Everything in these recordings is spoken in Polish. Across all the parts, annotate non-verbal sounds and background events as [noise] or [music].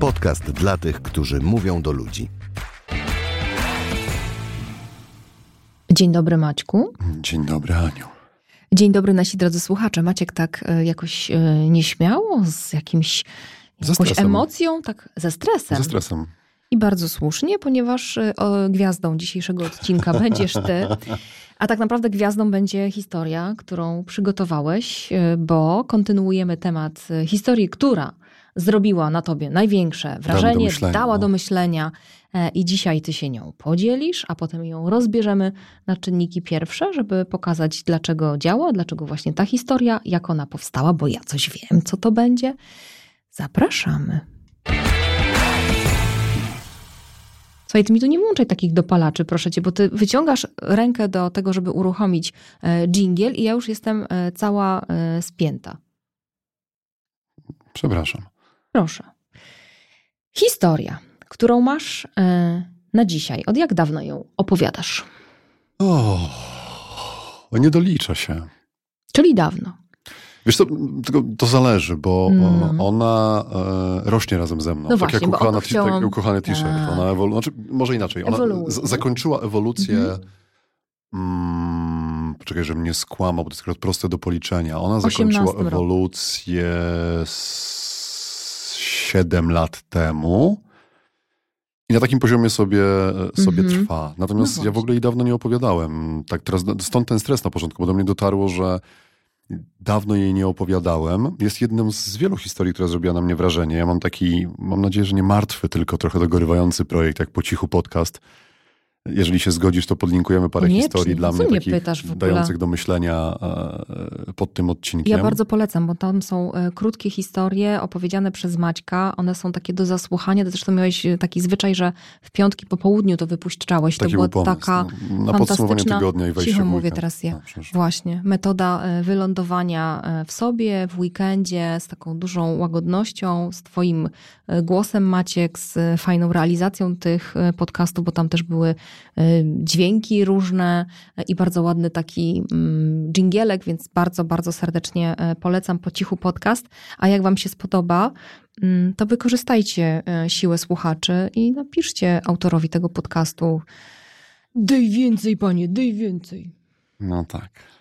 Podcast dla tych, którzy mówią do ludzi. Dzień dobry Maćku. Dzień dobry Aniu. Dzień dobry nasi drodzy słuchacze. Maciek tak e, jakoś e, nieśmiało, z jakimś jakąś emocją, tak ze stresem. Ze stresem. I bardzo słusznie, ponieważ e, o, gwiazdą dzisiejszego odcinka [laughs] będziesz ty. A tak naprawdę gwiazdą będzie historia, którą przygotowałeś, bo kontynuujemy temat historii, która zrobiła na tobie największe wrażenie, myślenia, dała no. do myślenia e, i dzisiaj ty się nią podzielisz, a potem ją rozbierzemy na czynniki pierwsze, żeby pokazać dlaczego działa, dlaczego właśnie ta historia, jak ona powstała, bo ja coś wiem, co to będzie. Zapraszamy. Słuchaj, ty mi tu nie włączaj takich dopalaczy, proszę cię, bo ty wyciągasz rękę do tego, żeby uruchomić e, dżingiel i ja już jestem e, cała spięta. Przepraszam. Proszę. Historia, którą masz e, na dzisiaj. Od jak dawno ją opowiadasz? O, nie dolicza się. Czyli dawno. Wiesz, to, to zależy, bo o, ona e, rośnie razem ze mną. No tak właśnie, jak ukochana, chciałam- tak jak ukochany t-shirt. Ona ewolu- znaczy, może inaczej. Ona zakończyła ewolucję. Mhm. Mm, poczekaj, żebym nie skłamał, bo to jest proste do policzenia. Ona 18 zakończyła roku. ewolucję z 7 lat temu. I na takim poziomie sobie, sobie Mhm. trwa. Natomiast No ja w ogóle jej dawno nie opowiadałem. Tak teraz, stąd ten stres na początku, bo do mnie dotarło, że dawno jej nie opowiadałem. Jest jedną z wielu historii, która zrobiła na mnie wrażenie. Ja mam taki, mam nadzieję, że nie martwy, tylko trochę dogorywający projekt, jak po cichu podcast. Jeżeli się zgodzisz, to podlinkujemy parę Koniecznie. historii dla Co mnie mnie takich dających do myślenia e, pod tym odcinkiem. Ja bardzo polecam, bo tam są e, krótkie historie opowiedziane przez Maćka. One są takie do zasłuchania. Ty zresztą miałeś e, taki zwyczaj, że w piątki po południu to wypuszczałeś. Taki to była był taka no. Na podsumowanie tygodnia i wejście Cicho mówię teraz ja. No, Właśnie, metoda wylądowania w sobie, w weekendzie, z taką dużą łagodnością, z Twoim głosem, Maciek, z fajną realizacją tych podcastów, bo tam też były dźwięki różne e, i bardzo ładny taki mm, dżingielek, więc bardzo, bardzo serdecznie e, polecam po cichu podcast. A jak Wam się spodoba, mm, to wykorzystajcie siłę słuchaczy i napiszcie autorowi tego podcastu. Daj więcej, panie, daj więcej. No tak.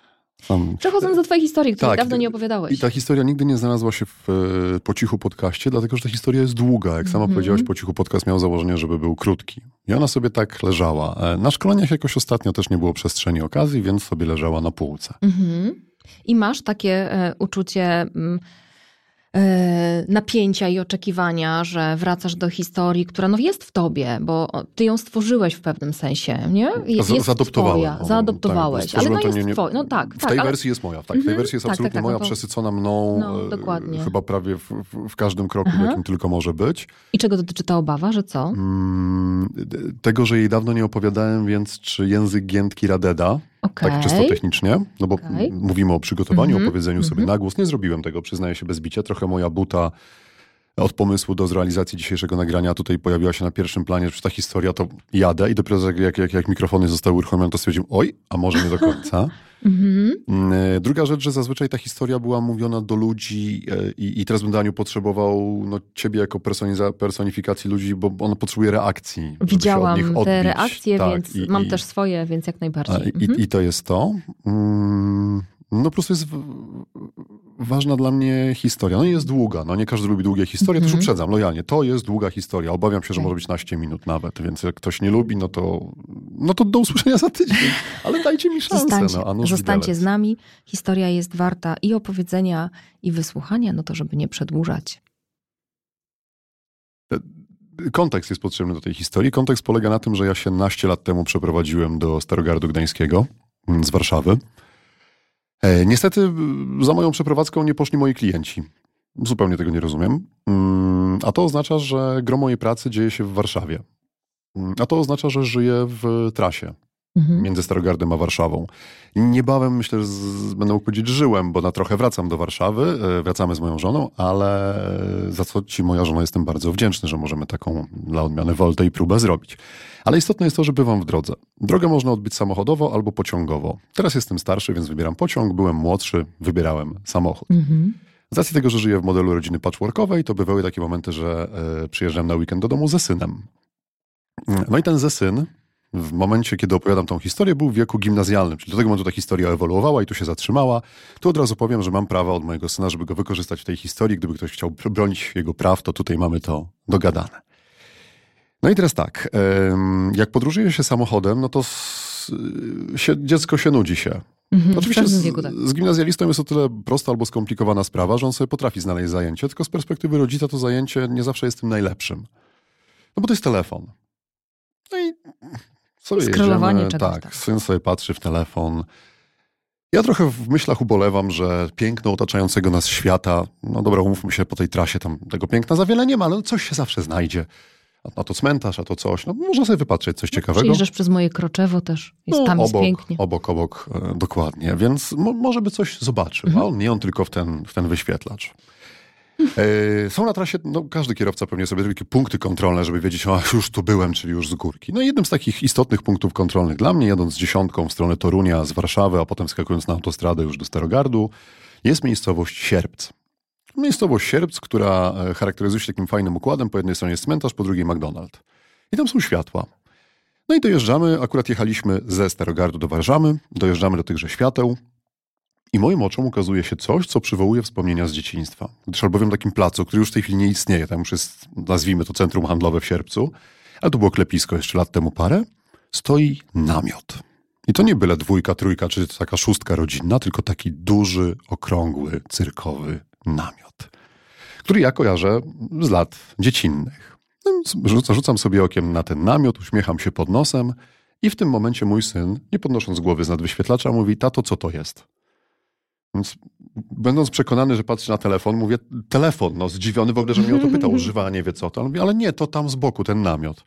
Tam, Przechodząc do twojej historii, której Tak, dawno nie I opowiadałeś. ta historia nigdy nie znalazła się w e, po cichu podcaście, dlatego że ta historia jest długa. Jak sama Mhm. powiedziałaś, po cichu podcast miał założenie, żeby był krótki. I ona sobie tak leżała. E, Na szkoleniach jakoś ostatnio też nie było przestrzeni okazji, więc sobie leżała na półce. Mhm. I masz takie e, uczucie mm, napięcia i oczekiwania, że wracasz do historii, która no jest w tobie, bo ty ją stworzyłeś w pewnym sensie, nie? Jest, jest twoja, zaadoptowałeś, tak, ale no jest nie- nie- twoja. No tak, W tak, tej ale wersji jest moja, tak. W tej Mhm. wersji jest Tak, absolutnie tak, tak, moja, no to- przesycona mną. No, e, dokładnie. Chyba prawie w, w, każdym kroku, Aha. jakim tylko może być. i czego dotyczy ta obawa, że co? Mm, tego, że jej dawno nie opowiadałem, więc czy język giętki Radeda, Okej. tak czysto technicznie, no bo m- mówimy o przygotowaniu, Mhm, o powiedzeniu sobie mhm. na głos. Nie zrobiłem tego, przyznaję się bez bicia. Trochę moja buta od pomysłu do zrealizacji dzisiejszego nagrania tutaj pojawiła się na pierwszym planie, że ta historia to jadę i dopiero jak, jak, jak, jak mikrofony zostały uruchomione, to stwierdziłem, oj, a może nie do końca. [laughs] Mhm. Mm, e, Druga rzecz, że zazwyczaj ta historia była mówiona do ludzi e, i, i teraz bym Daniu potrzebował no, ciebie jako personifikacji ludzi, bo ona potrzebuje reakcji. Widziałam nich te odbić. reakcje, Tak, więc i- mam i- też swoje, więc jak najbardziej. I, Mhm. I to jest to. Mm, No po prostu jest ważna dla mnie historia. No i jest długa. No nie każdy lubi długie historie, Mhm. też uprzedzam lojalnie. To jest długa historia. Obawiam się, że może być naście minut nawet, więc jak ktoś nie lubi, no to, no to do usłyszenia za tydzień. Ale dajcie mi szansę. Zostańcie, no, zostańcie z nami. Historia jest warta i opowiedzenia, i wysłuchania, no to żeby nie przedłużać. Kontekst jest potrzebny do tej historii. Kontekst polega na tym, że ja się naście lat temu przeprowadziłem do Starogardu Gdańskiego mm, z Warszawy. E, niestety za moją przeprowadzką nie poszli moi klienci. Zupełnie tego nie rozumiem. Mm, A to oznacza, że gro mojej pracy dzieje się w Warszawie. Mm, A to oznacza, że żyję w trasie Mhm. między Starogardem a Warszawą. Niebawem myślę, że z, będę mógł powiedzieć żyłem, bo na trochę wracam do Warszawy, e, wracamy z moją żoną, ale za co ci moja żona jestem bardzo wdzięczny, że możemy taką dla odmiany woltę i próbę zrobić. Ale istotne jest to, że bywam w drodze. Drogę można odbyć samochodowo albo pociągowo. Teraz jestem starszy, więc wybieram pociąg, byłem młodszy, wybierałem samochód. Mhm. Z racji tego, że żyję w modelu rodziny patchworkowej, to bywały takie momenty, że e, przyjeżdżam na weekend do domu ze synem. No i ten ze syn w momencie, kiedy opowiadam tą historię, był w wieku gimnazjalnym, czyli do tego momentu ta historia ewoluowała i tu się zatrzymała. Tu od razu powiem, że mam prawo od mojego syna, żeby go wykorzystać w tej historii. Gdyby ktoś chciał bronić jego praw, to tutaj mamy to dogadane. No i teraz tak, jak podróżuje się samochodem, no to się, dziecko się nudzi się. Mhm, Oczywiście z, wieku, tak. z gimnazjalistą jest o tyle prosta albo skomplikowana sprawa, że on sobie potrafi znaleźć zajęcie, tylko z perspektywy rodzica to zajęcie nie zawsze jest tym najlepszym. No bo to jest telefon. No i sobie Skrolowanie jedziemy, czegoś tak, tam. syn sobie patrzy w telefon. Ja trochę w myślach ubolewam, że piękno otaczającego nas świata, no dobra, umówmy się, po tej trasie tam tego piękna za wiele nie ma, ale coś się zawsze znajdzie. A, to cmentarz, a to coś. No można sobie wypatrzeć coś ciekawego. Przejeżdżasz przez moje kroczewo też. Jest, No, tam jest obok, pięknie. Obok, obok, e, dokładnie. Więc mo, może by coś zobaczył, Mhm. a on nie on tylko w ten, w ten wyświetlacz. E, są na trasie, no każdy kierowca pewnie sobie takie punkty kontrolne, żeby wiedzieć, o już tu byłem, czyli już z górki. No i jednym z takich istotnych punktów kontrolnych dla mnie, jadąc dziesiątką w stronę Torunia z Warszawy, a potem skakując na autostradę już do Starogardu, jest miejscowość Sierpc. Miejscowość Sierpc, która e, charakteryzuje się takim fajnym układem. Po jednej stronie jest cmentarz, po drugiej McDonald's. I tam są światła. No i dojeżdżamy, akurat jechaliśmy ze Starogardu do Warszawy, dojeżdżamy do tychże świateł i moim oczom ukazuje się coś, co przywołuje wspomnienia z dzieciństwa. Gdyż albowiem takim placu, który już w tej chwili nie istnieje, tam już jest, nazwijmy to centrum handlowe w Sierpcu, ale to było klepisko jeszcze lat temu parę, stoi namiot. I to nie byle dwójka, trójka, czy taka szóstka rodzinna, tylko taki duży, okrągły, cyrkowy namiot, który ja kojarzę z lat dziecinnych. No, rzuc- Rzucam sobie okiem na ten namiot, uśmiecham się pod nosem i w tym momencie mój syn, nie podnosząc głowy z nad wyświetlacza, mówi, tato, co to jest? Więc będąc przekonany, że patrzy na telefon, mówię, telefon, no zdziwiony w ogóle, że mnie o to pytał, [laughs] używa, a nie wie co to. On mówi, ale nie, to tam z boku, ten namiot.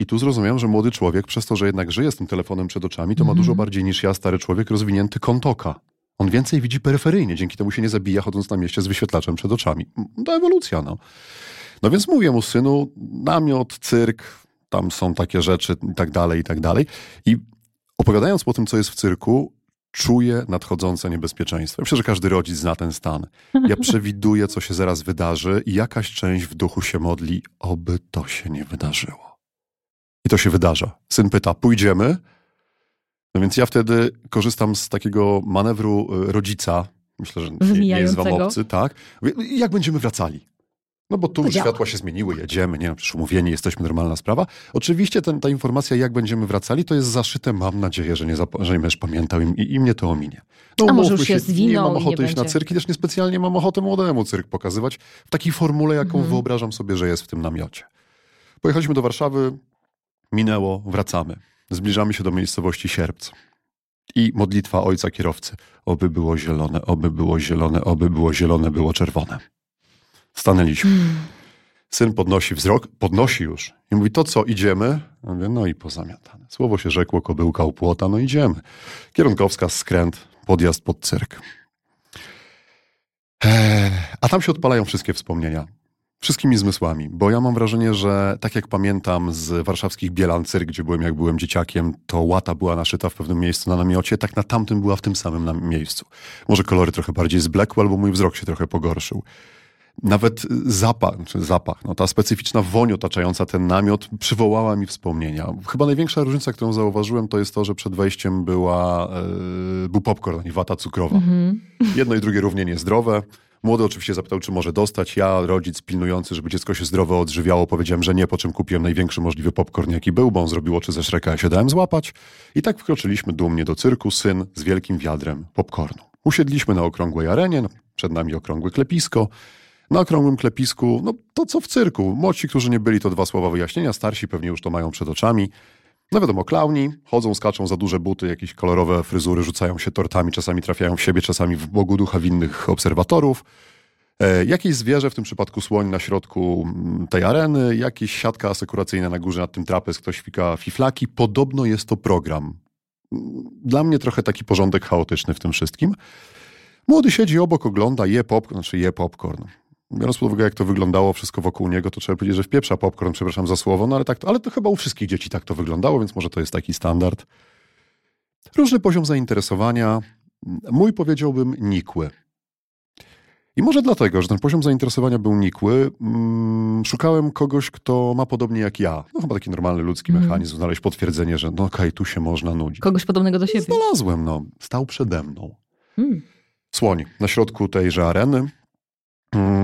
I tu zrozumiałem, że młody człowiek, przez to, że jednak żyje z tym telefonem przed oczami, to ma dużo bardziej niż ja, stary człowiek, rozwinięty kąt oka. On więcej widzi peryferyjnie, dzięki temu się nie zabija, chodząc na mieście z wyświetlaczem przed oczami. To ewolucja, no. No więc mówię mu, synu, namiot, cyrk, tam są takie rzeczy i tak dalej, i tak dalej. I opowiadając po tym, co jest w cyrku, czuję nadchodzące niebezpieczeństwo. Myślę, że każdy rodzic zna ten stan. Ja [laughs] przewiduję, co się zaraz wydarzy i jakaś część w duchu się modli, oby to się nie wydarzyło. I to się wydarza. Syn pyta, pójdziemy? No więc ja wtedy korzystam z takiego manewru y, rodzica, myślę, że nie, nie jest wam obcy, tak? Jak będziemy wracali? No bo tu działa. światła się zmieniły, jedziemy, nie wiem, przecież umówieni, jesteśmy, normalna sprawa. Oczywiście ten, ta informacja, jak będziemy wracali, to jest zaszyte, mam nadzieję, że nie, że nie będziesz pamiętał i, i mnie to ominie. No, A może już się Nie zwinął mam nie ochoty iść na będzie. cyrk i też niespecjalnie mam ochotę młodemu cyrk pokazywać w takiej formule, jaką Mhm. wyobrażam sobie, że jest w tym namiocie. Pojechaliśmy do Warszawy, minęło, wracamy. Zbliżamy się do miejscowości Sierpc. I modlitwa ojca kierowcy. Oby było zielone, oby było zielone, oby było zielone, było czerwone. Stanęliśmy. Syn podnosi wzrok, podnosi już i mówi, to co, idziemy? Ja mówię, no i pozamiatane. Słowo się rzekło, kobyłka u płota, no idziemy. Kierunkowska, skręt, podjazd pod cyrk. Eee, a tam się odpalają wszystkie wspomnienia. Wszystkimi zmysłami, bo ja mam wrażenie, że tak jak pamiętam z warszawskich Bielan Cyrk, gdzie byłem jak byłem dzieciakiem, to łata była naszyta w pewnym miejscu na namiocie, tak na tamtym była w tym samym miejscu. Może kolory trochę bardziej zblekły, albo mój wzrok się trochę pogorszył. Nawet zapach, czy zapach, no ta specyficzna woń otaczająca ten namiot przywołała mi wspomnienia. Chyba największa różnica, którą zauważyłem, to jest to, że przed wejściem była, e, był popcorn i wata cukrowa. Mhm. Jedno i drugie równie niezdrowe. Młody oczywiście zapytał, czy może dostać. Ja, rodzic pilnujący, żeby dziecko się zdrowo odżywiało, powiedziałem, że nie, po czym kupiłem największy możliwy popcorn, jaki był, bo on zrobił oczy ze Szreka, ja się dałem złapać. I tak wkroczyliśmy dumnie do cyrku, syn z wielkim wiadrem popcornu. Usiedliśmy na okrągłej arenie, no, przed nami okrągłe klepisko. Na okrągłym klepisku, no to co w cyrku. Młodsi, którzy nie byli, to dwa słowa wyjaśnienia, starsi pewnie już to mają przed oczami. No wiadomo, klauni chodzą, skaczą za duże buty, jakieś kolorowe fryzury, rzucają się tortami, czasami trafiają w siebie, czasami w Bogu ducha winnych obserwatorów. E, jakieś zwierzę, w tym przypadku słoń na środku mm, tej areny, jakieś siatka asekuracyjna na górze nad tym trapez, ktoś fika fiflaki. Podobno jest to program. Dla mnie trochę taki porządek chaotyczny w tym wszystkim. Młody siedzi obok, ogląda, je popcorn, znaczy je popcorn. Biorąc pod uwagę, jak to wyglądało wszystko wokół niego, to trzeba powiedzieć, że wpieprza popcorn, przepraszam za słowo, no ale, tak to, ale to chyba u wszystkich dzieci tak to wyglądało, więc może to jest taki standard. Różny poziom zainteresowania. Mój powiedziałbym nikły. I może dlatego, że ten poziom zainteresowania był nikły, mm, szukałem kogoś, kto ma podobnie jak ja. No chyba taki normalny ludzki Mhm. mechanizm, znaleźć potwierdzenie, że no okej, tu się można nudzić. Kogoś podobnego do siebie. Znalazłem, no. Stał przede mną. Hmm. Słoń na środku tejże areny. Mm,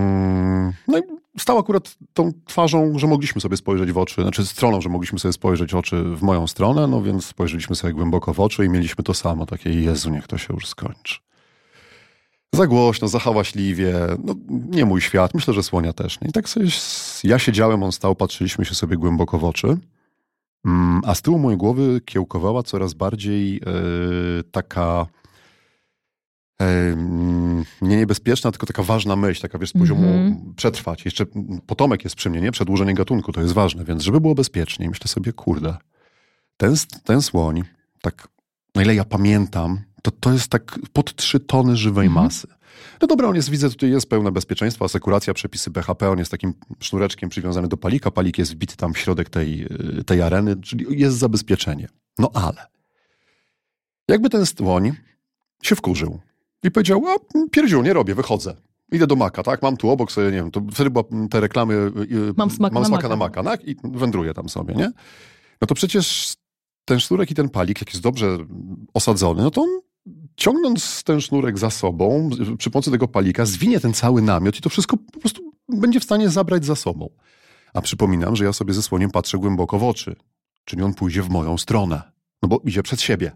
No i stał akurat tą twarzą, że mogliśmy sobie spojrzeć w oczy, znaczy stroną, że mogliśmy sobie spojrzeć oczy w moją stronę, no więc spojrzeliśmy sobie głęboko w oczy i mieliśmy to samo, takie Jezu, niech to się już skończy. Za głośno, za hałaśliwie, no nie mój świat, myślę, że słonia też. Nie? I tak sobie, ja siedziałem, on stał, patrzyliśmy się sobie głęboko w oczy, Mm, a z tyłu mojej głowy kiełkowała coraz bardziej e, taka nie niebezpieczna, tylko taka ważna myśl, taka wiesz, z poziomu Mhm. przetrwać. Jeszcze potomek jest przy mnie, nie? Przedłużenie gatunku, to jest ważne, więc żeby było bezpiecznie, myślę sobie, kurde, ten, ten słoń, tak, na ile ja pamiętam, to to jest tak pod trzy tony żywej Mhm. masy. No dobra, on jest, widzę, tutaj jest pełne bezpieczeństwo, asekuracja, przepisy BHP, on jest takim sznureczkiem przywiązany do palika, palik jest wbity tam w środek tej, y, tej areny, czyli jest zabezpieczenie. No ale, jakby ten słoń się wkurzył i powiedział, a pierdziu, nie robię, wychodzę. Idę do maka, tak? Mam tu obok sobie, nie wiem, to wtedy była te reklamy. y, Mam smaka mam na smaka maka. na maka, tak? I wędruję tam sobie, nie? No to przecież ten sznurek i ten palik, jak jest dobrze osadzony, no to on ciągnąc ten sznurek za sobą, przy pomocy tego palika, zwinie ten cały namiot i to wszystko po prostu będzie w stanie zabrać za sobą. A przypominam, że ja sobie ze słoniem patrzę głęboko w oczy, czyli on pójdzie w moją stronę, no bo idzie przed siebie.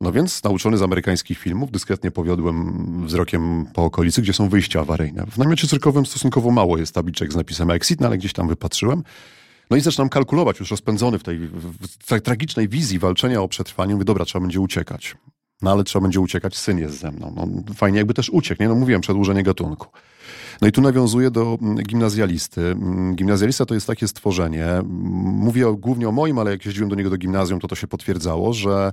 No więc, nauczony z amerykańskich filmów, dyskretnie powiodłem wzrokiem po okolicy, gdzie są wyjścia awaryjne. W namiocie cyrkowym stosunkowo mało jest tabliczek z napisem exit, no ale gdzieś tam wypatrzyłem. No i zaczynam kalkulować, już rozpędzony w tej, w tej tragicznej wizji walczenia o przetrwanie. Mówię, dobra, trzeba będzie uciekać. No ale trzeba będzie uciekać, syn jest ze mną. No, fajnie jakby też uciekł, nie? No mówiłem, przedłużenie gatunku. No i tu nawiązuję do mm, gimnazjalisty. Mm, Gimnazjalista to jest takie stworzenie, mm, mówię głównie o moim, ale jak jeździłem do niego do gimnazjum, to to się potwierdzało, że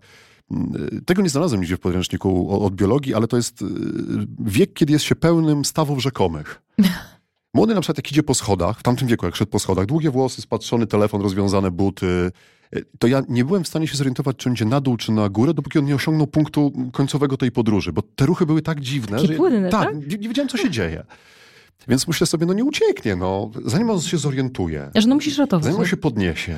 tego nie znalazłem nigdzie w podręczniku od biologii, ale to jest y, wiek, kiedy jest się pełnym stawów rzekomych. [laughs] Młody na przykład jak idzie po schodach, w tamtym wieku jak szedł po schodach, długie włosy, spatrzony telefon, rozwiązane buty, y, to ja nie byłem w stanie się zorientować, czy on idzie na dół, czy na górę, dopóki on nie osiągnął punktu końcowego tej podróży, bo te ruchy były tak dziwne, Takie że płynne, tak, tak? Nie, nie wiedziałem, co się dzieje. Więc myślę sobie, no nie ucieknie, no. Zanim on się zorientuje, Że no musisz ratować. zanim on się podniesie,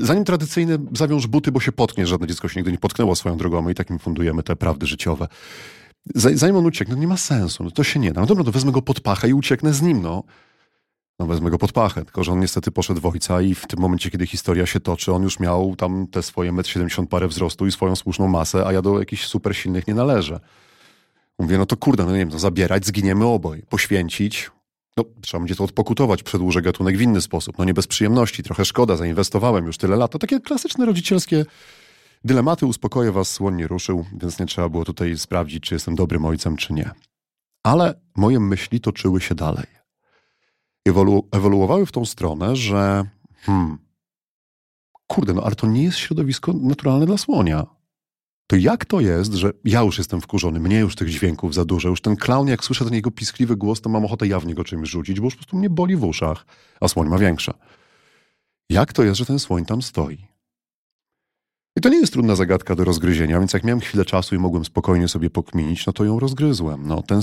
zanim tradycyjne zawiąż buty, bo się potknie, żadne dziecko się nigdy nie potknęło swoją drogą, my i tak im fundujemy te prawdy życiowe. Za- Zanim on ucieknie, no nie ma sensu, no to się nie da. No dobra, to wezmę go pod pachę i ucieknę z nim, no. No wezmę go pod pachę, tylko że on niestety poszedł w ojca i w tym momencie, kiedy historia się toczy, on już miał tam te swoje 1,70 m parę wzrostu i swoją słuszną masę, a ja do jakichś super silnych nie należę. Mówię, no to kurde, no nie wiem, zabierać, zginiemy oboj, poświęcić. No, trzeba będzie to odpokutować, przedłużę gatunek w inny sposób. No nie bez przyjemności, trochę szkoda, zainwestowałem już tyle lat. To takie klasyczne rodzicielskie dylematy, uspokoję was, słoń nie ruszył, więc nie trzeba było tutaj sprawdzić, czy jestem dobrym ojcem, czy nie. Ale moje myśli toczyły się dalej. Ewolu- ewoluowały w tą stronę, że hmm, kurde, no ale to nie jest środowisko naturalne dla słonia. To jak to jest, że ja już jestem wkurzony, mnie już tych dźwięków za dużo, już ten klaun, jak słyszę ten jego piskliwy głos, to mam ochotę jawnie go czymś rzucić, bo już po prostu mnie boli w uszach, a słoń ma większe. Jak to jest, że ten słoń tam stoi? I to nie jest trudna zagadka do rozgryzienia, więc jak miałem chwilę czasu i mogłem spokojnie sobie pokminić, no to ją rozgryzłem. No, ten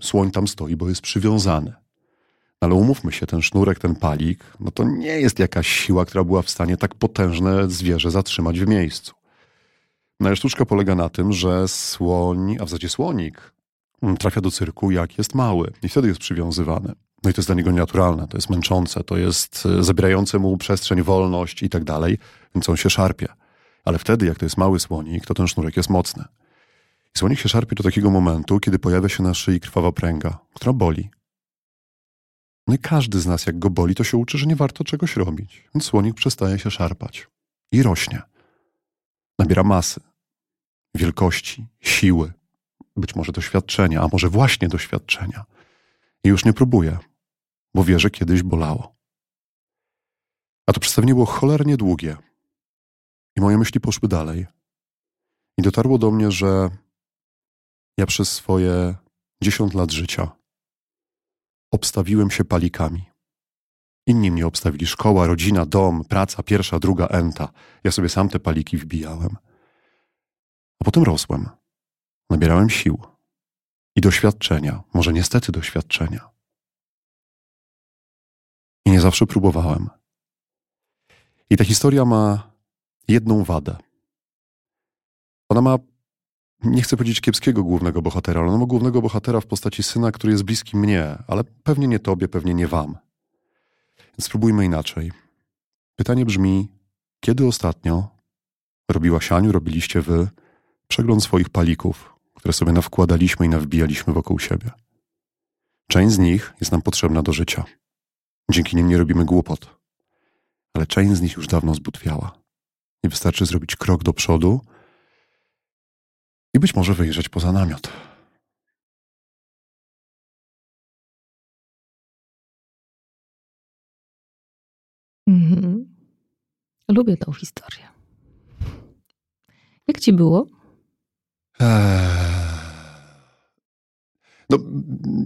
słoń tam stoi, bo jest przywiązany. Ale umówmy się, ten sznurek, ten palik, no to nie jest jakaś siła, która była w stanie tak potężne zwierzę zatrzymać w miejscu. No sztuczka polega na tym, że słoń, a w zasadzie słonik, mm, trafia do cyrku jak jest mały i wtedy jest przywiązywany. No i to jest dla niego nienaturalne, to jest męczące, to jest e, zabierające mu przestrzeń, wolność i tak dalej, więc on się szarpie. Ale wtedy, jak to jest mały słonik, to ten sznurek jest mocny. I słonik się szarpie do takiego momentu, kiedy pojawia się na szyi krwawa pręga, która boli. No i każdy z nas, jak go boli, to się uczy, że nie warto czegoś robić. Więc słonik przestaje się szarpać i rośnie. Nabiera masy, wielkości, siły, być może doświadczenia, a może właśnie doświadczenia. I już nie próbuje, bo wie, że kiedyś bolało. A to przedstawienie było cholernie długie. I moje myśli poszły dalej. I dotarło do mnie, że ja przez swoje 10 lat życia obstawiłem się palikami. Inni mnie obstawili szkoła, rodzina, dom, praca, pierwsza, druga enta. Ja sobie sam te paliki wbijałem. Potem rosłem. Nabierałem sił. i doświadczenia, może niestety doświadczenia. I nie zawsze próbowałem. I ta historia ma jedną wadę. Ona ma, nie chcę powiedzieć kiepskiego głównego bohatera, ale ona ma głównego bohatera w postaci syna, który jest bliski mnie, ale pewnie nie tobie, pewnie nie wam. Więc spróbujmy inaczej. Pytanie brzmi, kiedy ostatnio robiła Sianiu, robiliście wy przegląd swoich palików, które sobie nawkładaliśmy i nawbijaliśmy wokół siebie? Część z nich jest nam potrzebna do życia. Dzięki nim nie robimy głupot, ale część z nich już dawno zbutwiała. I wystarczy zrobić krok do przodu i być może wyjrzeć poza namiot. Mhm. Lubię tą historię. Jak ci było? No,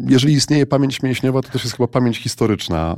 jeżeli istnieje pamięć mięśniowa, to też jest chyba pamięć historyczna.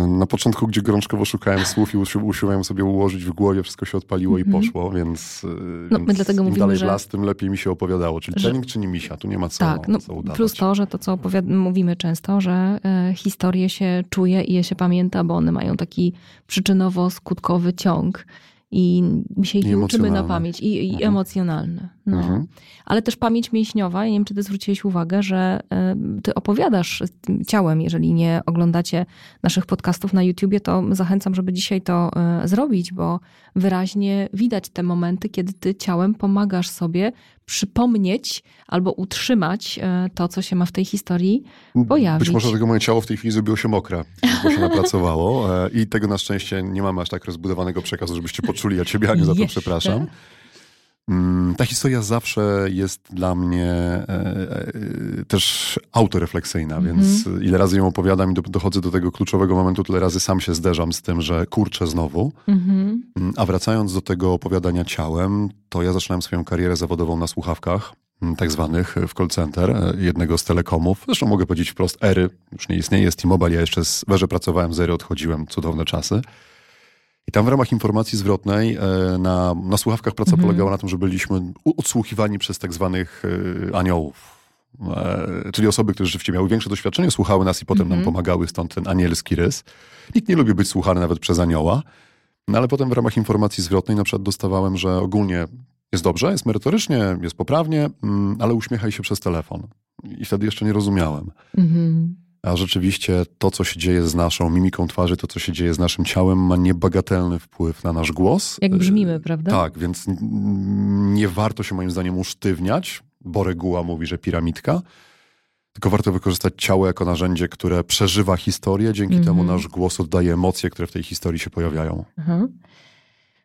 Eee, na początku, gdzie gorączkowo szukałem słów i usiłowałem sobie ułożyć w głowie, wszystko się odpaliło i Mhm. poszło, więc, No, więc my dlatego im mówimy, dalej że- w las, tym lepiej mi się opowiadało. Czyli że- trening czy nie misia, tu nie ma co, tak, no, co udawać. plus to, że to, co mówimy często, że e, historie się czuje i je się pamięta, bo one mają taki przyczynowo-skutkowy ciąg. I my się ich uczymy na pamięć i, i Mhm. emocjonalny. No. Mhm. Ale też pamięć mięśniowa, ja nie wiem, czy ty zwróciłeś uwagę, że e, ty opowiadasz ciałem. Jeżeli nie oglądacie naszych podcastów na YouTubie, to zachęcam, żeby dzisiaj to e, zrobić, bo wyraźnie widać te momenty, kiedy ty ciałem pomagasz sobie przypomnieć albo utrzymać e, to, co się ma w tej historii pojawić. Być może dlatego moje ciało w tej chwili zrobiło się mokre, bo się napracowało i tego na szczęście nie mamy aż tak rozbudowanego przekazu, żebyście poczuli, ja ciebie Aniu za to przepraszam. Mm, Ta historia zawsze jest dla mnie e, e, też autorefleksyjna, Mhm. więc ile razy ją opowiadam i do- dochodzę do tego kluczowego momentu, tyle razy sam się zderzam z tym, że kurczę znowu. Mhm. Mm, A wracając do tego opowiadania ciałem, to ja zaczynałem swoją karierę zawodową na słuchawkach, mm, tak zwanych w call center, e, jednego z telekomów. Zresztą mogę powiedzieć wprost, Ery już nie istnieje, jest T-Mobile, ja jeszcze z Werze pracowałem, z Ery odchodziłem, cudowne czasy. I tam w ramach informacji zwrotnej e, na, na słuchawkach praca Mhm. polegała na tym, że byliśmy odsłuchiwani przez tak zwanych e, aniołów. E, czyli osoby, które rzeczywiście miały większe doświadczenie, słuchały nas i potem nam Mhm. pomagały, stąd ten anielski rys. Nikt nie lubi być słuchany nawet przez anioła. No ale potem w ramach informacji zwrotnej na przykład dostawałem, że ogólnie jest dobrze, jest merytorycznie, jest poprawnie, mm, ale uśmiechaj się przez telefon. I wtedy jeszcze nie rozumiałem. Mhm. A rzeczywiście to, co się dzieje z naszą mimiką twarzy, to, co się dzieje z naszym ciałem, ma niebagatelny wpływ na nasz głos. Jak brzmimy, prawda? Tak, więc nie warto się moim zdaniem usztywniać, bo reguła mówi, że piramidka, tylko warto wykorzystać ciało jako narzędzie, które przeżywa historię, dzięki Mhm. temu nasz głos oddaje emocje, które w tej historii się pojawiają. Mhm.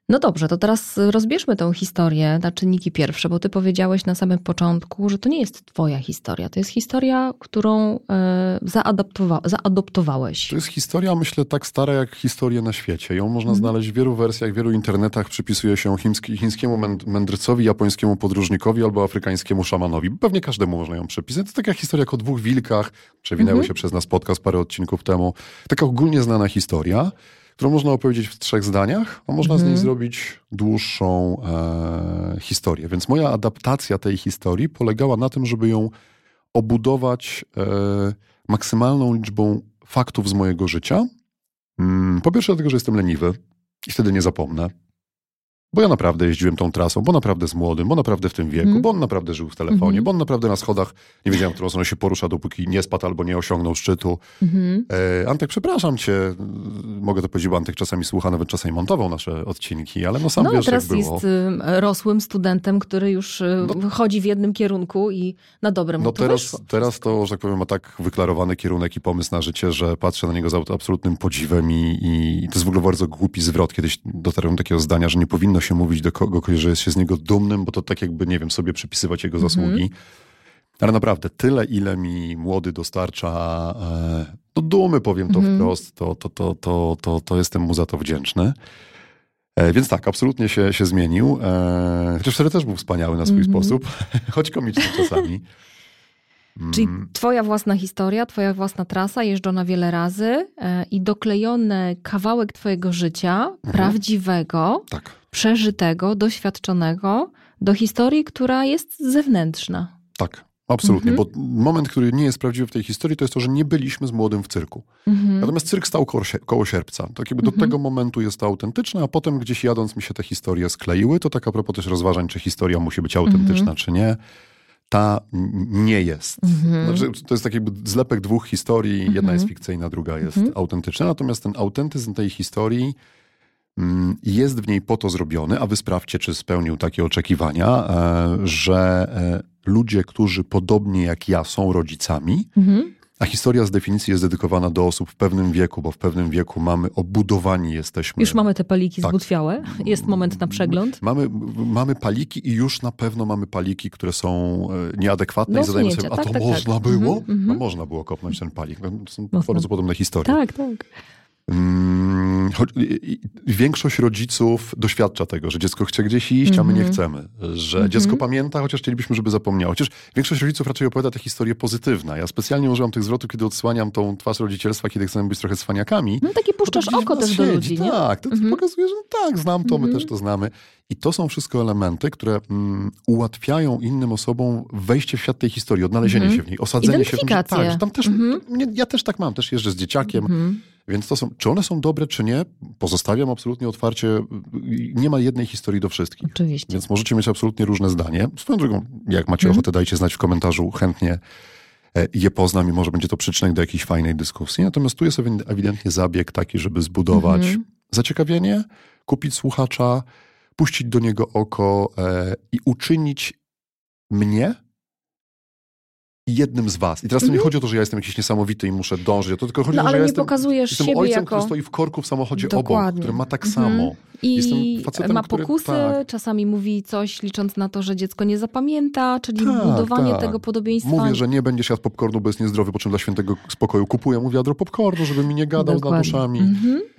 No dobrze, to teraz rozbierzmy tą historię na czynniki pierwsze, bo ty powiedziałeś na samym początku, że to nie jest twoja historia. To jest historia, którą e, zaadaptowa- zaadoptowałeś. To jest historia, myślę, tak stara jak historie na świecie. Ją można Mhm. znaleźć w wielu wersjach, w wielu internetach. Przypisuje się chiński, chińskiemu męd- mędrcowi, japońskiemu podróżnikowi albo afrykańskiemu szamanowi. Pewnie każdemu można ją przypisać. To taka historia jak o dwóch wilkach. Przewinęły Mhm. się przez nas podcast parę odcinków temu. Taka ogólnie znana historia, którą można opowiedzieć w trzech zdaniach, a można z niej Mhm. zrobić dłuższą e, historię. Więc moja adaptacja tej historii polegała na tym, żeby ją obudować e, maksymalną liczbą faktów z mojego życia. Mm, Po pierwsze, dlatego, że jestem leniwy i wtedy nie zapomnę. Bo ja naprawdę jeździłem tą trasą, bo naprawdę z młodym, bo naprawdę w tym wieku, Mhm. bo on naprawdę żył w telefonie, Mhm. bo on naprawdę na schodach nie wiedziałem, którą stronę się porusza, dopóki nie spadł albo nie osiągnął szczytu. Mhm. E, Antek, przepraszam cię, mogę to powiedzieć, bo Antek czasami słucha, nawet czasami montował nasze odcinki, ale no sam No, wiesz, jak teraz było. jest y, rosłym studentem, który już y, No- chodzi w jednym kierunku i na dobre mu No teraz, wyszło. teraz to, że tak powiem, ma tak wyklarowany kierunek i pomysł na życie, że patrzę na niego z absolutnym podziwem i, i to jest w ogóle bardzo głupi zwrot. Kiedyś dotarłem do takiego zdania, że nie powinno się mówić do kogo, że jest się z niego dumnym, bo to tak jakby, nie wiem, sobie przypisywać jego Mhm. zasługi. Ale naprawdę, tyle, ile mi młody dostarcza, e, to dumy, powiem to Mhm. wprost, to, to, to, to, to, to jestem mu za to wdzięczny. E, więc tak, absolutnie się, się zmienił. E, chociaż wtedy też był wspaniały na swój Mhm. sposób, [laughs] choć komiczny czasami. Czyli Mm, twoja własna historia, twoja własna trasa, jeżdżona wiele razy e, i doklejony kawałek twojego życia, Mhm. prawdziwego, tak, przeżytego, doświadczonego, do historii, która jest zewnętrzna. tak. Absolutnie, Mhm. bo moment, który nie jest prawdziwy w tej historii, to jest to, że nie byliśmy z młodym w cyrku. Mhm. Natomiast cyrk stał koło, koło sierpca. Tak jakby do Mhm. tego momentu jest to autentyczne, a potem gdzieś jadąc mi się te historie skleiły. To tak a propos też rozważań, czy historia musi być autentyczna, Mhm. czy nie. Ta nie jest. Mhm. Znaczy, to jest taki zlepek dwóch historii. Jedna Mhm. jest fikcyjna, druga jest Mhm. autentyczna. Natomiast ten autentyzm tej historii mm, jest w niej po to zrobiony, a wy sprawdźcie, czy spełnił takie oczekiwania, e, że e, ludzie, którzy podobnie jak ja są rodzicami, Mhm. A historia z definicji jest dedykowana do osób w pewnym wieku, bo w pewnym wieku mamy obudowani jesteśmy. Już mamy te paliki Tak. zbutwiałe. Jest moment na przegląd. Mamy, mamy paliki i już na pewno mamy paliki, które są e, nieadekwatne Do i zadajemy sobie, a to Tak, tak, można tak. było? Mhm, mhm. No można było kopnąć ten palik. No, To są Można. bardzo podobne historie. Tak, tak. Mm, choć, większość rodziców doświadcza tego, że dziecko chce gdzieś iść, a my nie Mhm. chcemy. Że Mhm. dziecko pamięta, chociaż chcielibyśmy, żeby zapomniało. Chociaż większość rodziców raczej opowiada te historie pozytywne. Ja specjalnie używam tych zwrotów, kiedy odsłaniam tą twarz rodzicielstwa, kiedy chcemy być trochę cwaniakami. No taki Bo to puszczasz oko też do ludzi, nie? Tak, to Mhm. pokazuje, że tak, znam to, my Mhm. też to znamy. I to są wszystko elementy, które mm, ułatwiają innym osobom wejście w świat tej historii, odnalezienie Mhm. się w niej, osadzenie się w Identyfikację. tak, tam też, Mhm. ja też tak mam, też jeżdżę z dzieciakiem, Mhm. więc to są, czy one są dobre, czy nie, pozostawiam absolutnie otwarcie. Nie ma jednej historii do wszystkich. Oczywiście. Więc możecie mieć absolutnie różne zdanie. Swoją drogą, jak macie ochotę, dajcie znać w komentarzu, chętnie e, je poznam i może będzie to przyczynek do jakiejś fajnej dyskusji. Natomiast tu jest ewi- ewidentnie zabieg taki, żeby zbudować zaciekawienie, kupić słuchacza, puścić do niego oko e, i uczynić mnie jednym z was. I teraz to nie Mhm. chodzi o to, że ja jestem jakiś niesamowity i muszę dążyć o to, tylko chodzi No o to, że ja jestem, pokazujesz jestem siebie ojcem, jako... który stoi w korku w samochodzie obok, Dokładnie. który ma tak Mhm. samo. I Jestem facetem, ma który- pokusy, tak. czasami mówi coś licząc na to, że dziecko nie zapamięta, czyli Tak, budowanie tak. tego podobieństwa. Mówię, że nie będziesz jadł popcornu, bo jest niezdrowy, po czym dla świętego spokoju kupuję mu wiadro popcornu, żeby mi nie gadał Dokładnie. nad duszami. Mhm. Ej,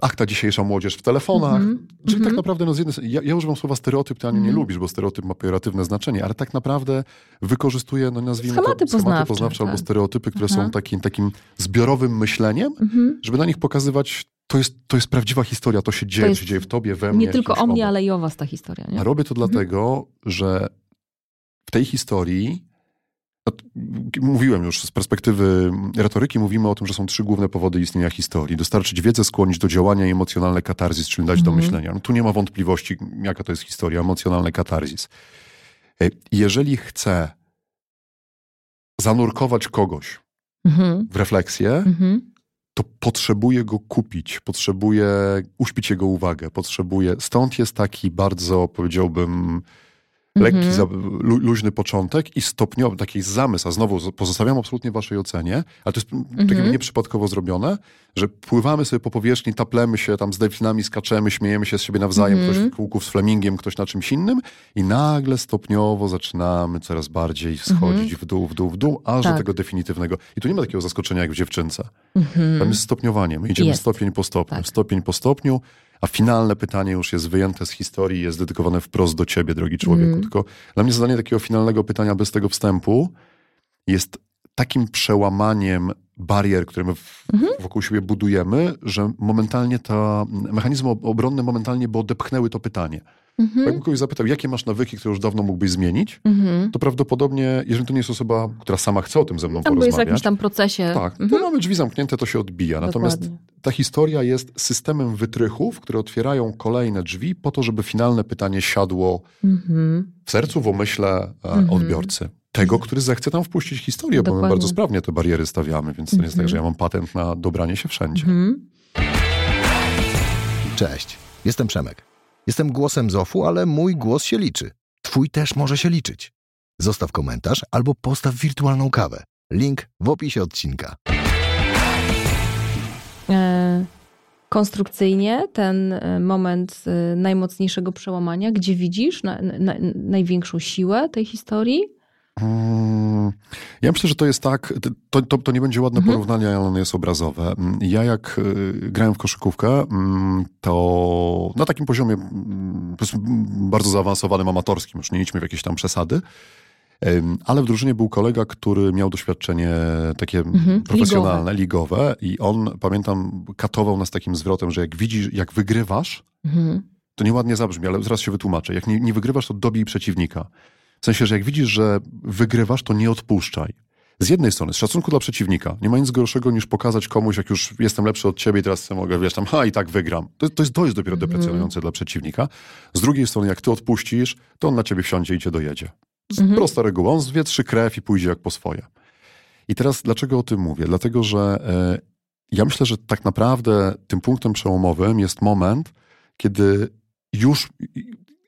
Ach, ta dzisiejsza młodzież w telefonach. Mhm. Czyli Mhm. tak naprawdę, no z jednej ja, ja używam słowa stereotyp, ty Aniu nie Mhm. lubisz, bo stereotyp ma pejoratywne znaczenie, ale tak naprawdę wykorzystuję, no nazwijmy Schematy to schematy poznawcze, poznawcze albo tak. stereotypy, które Aha. są takim, takim zbiorowym myśleniem, Mhm. żeby na nich pokazywać, to jest, to jest prawdziwa historia, to się dzieje, to, jest się dzieje w tobie, we mnie. Nie tylko o mnie, obok. ale i o was ta historia. Nie? A robię to Mhm. dlatego, że w tej historii, mówiłem już z perspektywy retoryki, mówimy o tym, że są trzy główne powody istnienia historii. Dostarczyć wiedzę, skłonić do działania i emocjonalny katarzis, czyli dać do Mhm. myślenia. No, tu nie ma wątpliwości, jaka to jest historia, emocjonalny katarzis. E, Jeżeli chcę zanurkować kogoś Mhm. w refleksję, Mhm. to potrzebuję go kupić, potrzebuję uśpić jego uwagę, potrzebuję. Stąd jest taki bardzo, powiedziałbym, lekki, Mhm. lu, luźny początek i stopniowy, taki zamysł, a znowu pozostawiam absolutnie waszej ocenie, ale to jest Mhm. takie nieprzypadkowo zrobione, że pływamy sobie po powierzchni, taplemy się tam z delfinami, skaczemy, śmiejemy się z siebie nawzajem, Mhm. ktoś w kółku z flemingiem, ktoś na czymś innym i nagle stopniowo zaczynamy coraz bardziej schodzić w dół, w dół, w dół, aż do Tak. tego definitywnego. I tu nie ma takiego zaskoczenia jak w dziewczynce. Mhm. Tam jest stopniowanie. My idziemy Jest. stopień po stopniu, Tak. stopień po stopniu, a finalne pytanie już jest wyjęte z historii, jest dedykowane wprost do ciebie, drogi człowieku. Mm. Tylko dla mnie zadanie takiego finalnego pytania bez tego wstępu jest takim przełamaniem barier, które my Mhm. wokół siebie budujemy, że momentalnie ta, mechanizmy ob- obronne momentalnie by odepchnęły to pytanie. Mhm. Jakbym kogoś zapytał, jakie masz nawyki, które już dawno mógłbyś zmienić, Mhm. to prawdopodobnie, jeżeli to nie jest osoba, która sama chce o tym ze mną Albo jest w porozmawiać, jakimś tam procesie. tak, to Mhm. mamy drzwi zamknięte, to się odbija. Natomiast Dokładnie. ta historia jest systemem wytrychów, które otwierają kolejne drzwi po to, żeby finalne pytanie siadło Mhm. w sercu, w umyśle e, Mhm. odbiorcy. Tego, który zechce tam wpuścić historię, bo my Dokładnie. bardzo sprawnie te bariery stawiamy, więc to nie jest tak, Mhm. że ja mam patent na dobranie się wszędzie. Mhm. Cześć, jestem Przemek. Jestem głosem Zofu, ale mój głos się liczy. Twój też może się liczyć. Zostaw komentarz albo postaw wirtualną kawę. Link w opisie odcinka. E, konstrukcyjnie ten e, moment e, najmocniejszego przełamania, gdzie widzisz na, na, największą siłę tej historii? Mm, Ja myślę, że to jest tak, to, to, to nie będzie ładne Mhm. porównanie, ale ono jest obrazowe. Mm, Ja jak y, grałem w koszykówkę, mm, to na takim poziomie bardzo zaawansowanym, amatorskim, już nie idźmy w jakieś tam przesady, ale w drużynie był kolega, który miał doświadczenie takie Mhm, profesjonalne, ligowe i on, pamiętam, katował nas takim zwrotem, że jak widzisz, jak wygrywasz, Mhm. to nieładnie zabrzmi, ale zaraz się wytłumaczę. Jak nie, nie wygrywasz, to dobij przeciwnika. W sensie, że jak widzisz, że wygrywasz, to nie odpuszczaj. Z jednej strony, z szacunku dla przeciwnika, nie ma nic gorszego niż pokazać komuś, jak już jestem lepszy od ciebie i teraz mogę, wiesz, tam, ha, i tak wygram. To, to, jest, jest dopiero Mhm. deprecjonujące dla przeciwnika. Z drugiej strony, jak ty odpuścisz, to on na ciebie wsiądzie i cię dojedzie. Z- Mhm. Prosta reguła, on zwietrzy krew i pójdzie jak po swoje. I teraz dlaczego o tym mówię? Dlatego, że e, ja myślę, że tak naprawdę tym punktem przełomowym jest moment, kiedy już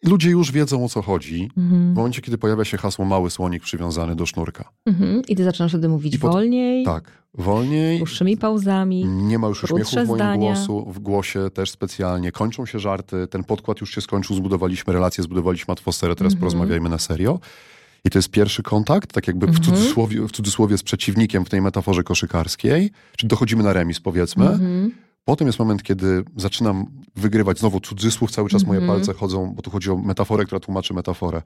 ludzie już wiedzą o co chodzi. W Mhm. momencie, kiedy pojawia się hasło mały słonik przywiązany do sznurka. Mhm. I ty zaczynasz wtedy mówić I pot- wolniej, Tak, wolniej. dłuższymi pauzami. Nie ma już uśmiechu w moim zdania. głosu, w głosie też specjalnie. Kończą się żarty, ten podkład już się skończył, zbudowaliśmy relacje, zbudowaliśmy atmosferę, teraz Mhm. porozmawiajmy na serio. I to jest pierwszy kontakt, tak jakby w, Mhm. cudzysłowie, w cudzysłowie z przeciwnikiem w tej metaforze koszykarskiej, czyli dochodzimy na remis powiedzmy. Mhm. Potem jest moment, kiedy zaczynam wygrywać, znowu cudzysłów, cały czas moje Mhm. palce chodzą, bo tu chodzi o metaforę, która tłumaczy metaforę.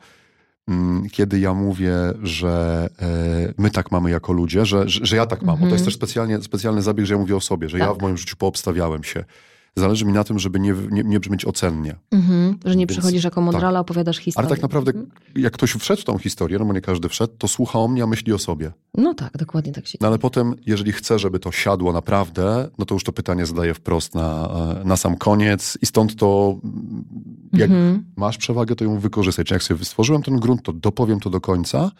Mm, Kiedy ja mówię, że e, my tak mamy jako ludzie, że, że, że ja tak mam. Bo to jest Mhm. też specjalnie, specjalny zabieg, że ja mówię o sobie, że ja Tak. w moim życiu poobstawiałem się. Zależy mi na tym, żeby nie, nie, nie brzmieć ocennie. Mhm. Że nie Więc- przychodzisz jako mądrala, opowiadasz historię. Ale tak naprawdę, Mhm. jak ktoś wszedł w tą historię, no bo nie każdy wszedł, to słucha o mnie, a myśli o sobie. No tak, dokładnie tak się No ale potem, jeżeli chce, żeby to siadło naprawdę, no to już to pytanie zadaję wprost na, e, na sam koniec i stąd to, mm, jak Mhm. masz przewagę, to ją wykorzystaj. Czy jak sobie stworzyłem ten grunt, to dopowiem to do końca.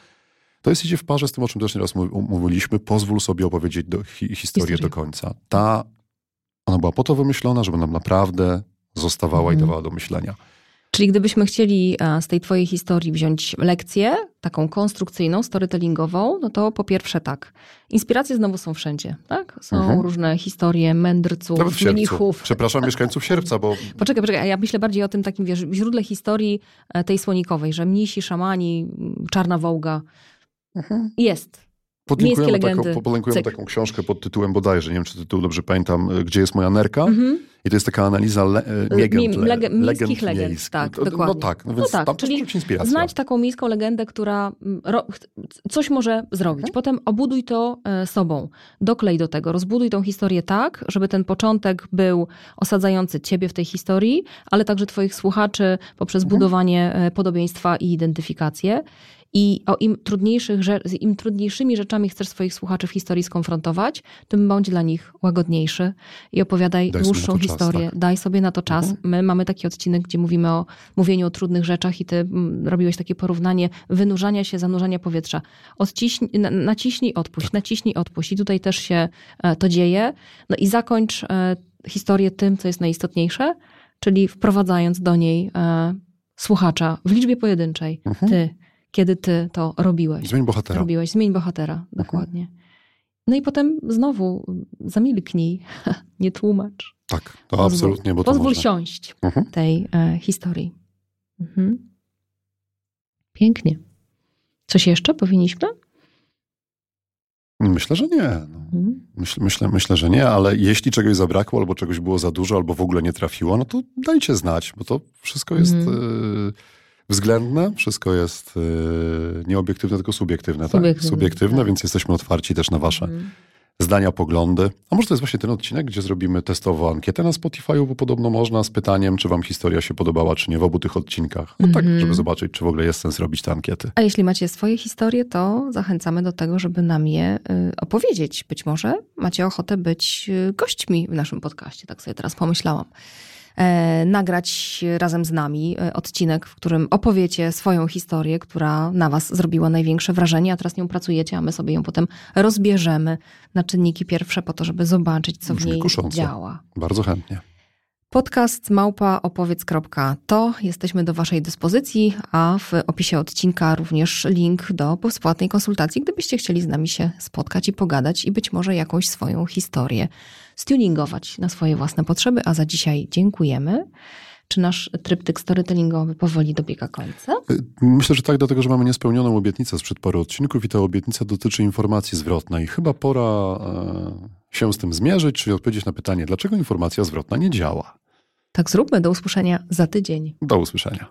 To jest idzie w parze z tym, o czym też nieraz mów- mówiliśmy. Pozwól sobie opowiedzieć do, hi, historię Historię. do końca. Ta, ona była po to wymyślona, żeby nam naprawdę zostawała i Mhm. dawała do myślenia. Czyli gdybyśmy chcieli e, z tej twojej historii wziąć lekcję, taką konstrukcyjną, storytellingową, no to po pierwsze tak. Inspiracje znowu są wszędzie, tak? Są Mhm. różne historie mędrców, Nawet w sierpcu. mnichów. Przepraszam mieszkańców sierpca, bo [laughs] Poczekaj, poczekaj, a ja myślę bardziej o tym takim, wiesz, źródle historii e, tej słonikowej, że mnisi, szamani, czarna wołga. Jest. Podlinkujemy, taką, podlinkujemy Cyk. taką książkę pod tytułem bodajże, nie wiem czy tytuł dobrze pamiętam, y, Gdzie jest moja nerka? Mhm. I to jest taka analiza le, e, Mi- legend, le, lege- miejskich legend legend, miejskich. tak, no, dokładnie. No tak, no No więc tak, tam czyli inspiracja. Znajdź taką miejską legendę, która mm, ro, coś może zrobić. Potem obuduj to e, sobą. Doklej do tego. Rozbuduj tą historię tak, żeby ten początek był osadzający ciebie w tej historii, ale także twoich słuchaczy poprzez budowanie e, podobieństwa i identyfikację. I o im, trudniejszych, im trudniejszymi rzeczami chcesz swoich słuchaczy w historii skonfrontować, tym bądź dla nich łagodniejszy i opowiadaj Daj dłuższą to czas, historię. tak. Daj sobie na to czas. Mhm. My mamy taki odcinek, gdzie mówimy o mówieniu o trudnych rzeczach i ty robiłeś takie porównanie wynurzania się, zanurzania powietrza. Odciśnij, naciśnij, odpuść, Tak. naciśnij, odpuść. I tutaj też się e, to dzieje. No i zakończ e, historię tym, co jest najistotniejsze, czyli wprowadzając do niej e, słuchacza w liczbie pojedynczej. Mhm. Ty, kiedy ty to robiłeś. Zmień bohatera. Robiłeś, zmień bohatera, dokładnie. No i potem znowu zamilknij, [laughs] nie tłumacz. Tak, to Pozwól- absolutnie, bo to Pozwól można. siąść Mhm. tej e, historii. Mhm. Pięknie. Coś jeszcze powinniśmy? Myślę, że nie. No. Mhm. Myślę, myślę, myślę, że nie, ale jeśli czegoś zabrakło, albo czegoś było za dużo, albo w ogóle nie trafiło, no to dajcie znać, bo to wszystko jest Mhm. y, względne, wszystko jest y, nie obiektywne, tylko subiektywne. Subiektywne, tak? subiektywne tak. więc jesteśmy otwarci też na wasze Mhm. zdania, poglądy. A może to jest właśnie ten odcinek, gdzie zrobimy testowo ankietę na Spotify'u, bo podobno można z pytaniem, czy wam historia się podobała, czy nie w obu tych odcinkach. No tak, Mhm. żeby zobaczyć, czy w ogóle jest sens robić te ankiety. A jeśli macie swoje historie, to zachęcamy do tego, żeby nam je y, opowiedzieć. Być może macie ochotę być y, gośćmi w naszym podcaście, tak sobie teraz pomyślałam. E, nagrać razem z nami e, odcinek, w którym opowiecie swoją historię, która na Was zrobiła największe wrażenie, a teraz nią pracujecie, a my sobie ją potem rozbierzemy na czynniki pierwsze po to, żeby zobaczyć, co w Brzmi niej kusząco. działa. Bardzo chętnie. Podcast małpaopowiedz.to jesteśmy do Waszej dyspozycji, a w opisie odcinka również link do bezpłatnej konsultacji, gdybyście chcieli z nami się spotkać i pogadać i być może jakąś swoją historię stuningować na swoje własne potrzeby. A za dzisiaj dziękujemy. Czy nasz tryptyk storytellingowy powoli dobiega końca? Myślę, że tak, dlatego że mamy niespełnioną obietnicę sprzed paru odcinków i ta obietnica dotyczy informacji zwrotnej. Chyba pora e, się z tym zmierzyć, czyli odpowiedzieć na pytanie, dlaczego informacja zwrotna nie działa. Tak zróbmy. Do usłyszenia za tydzień. Do usłyszenia.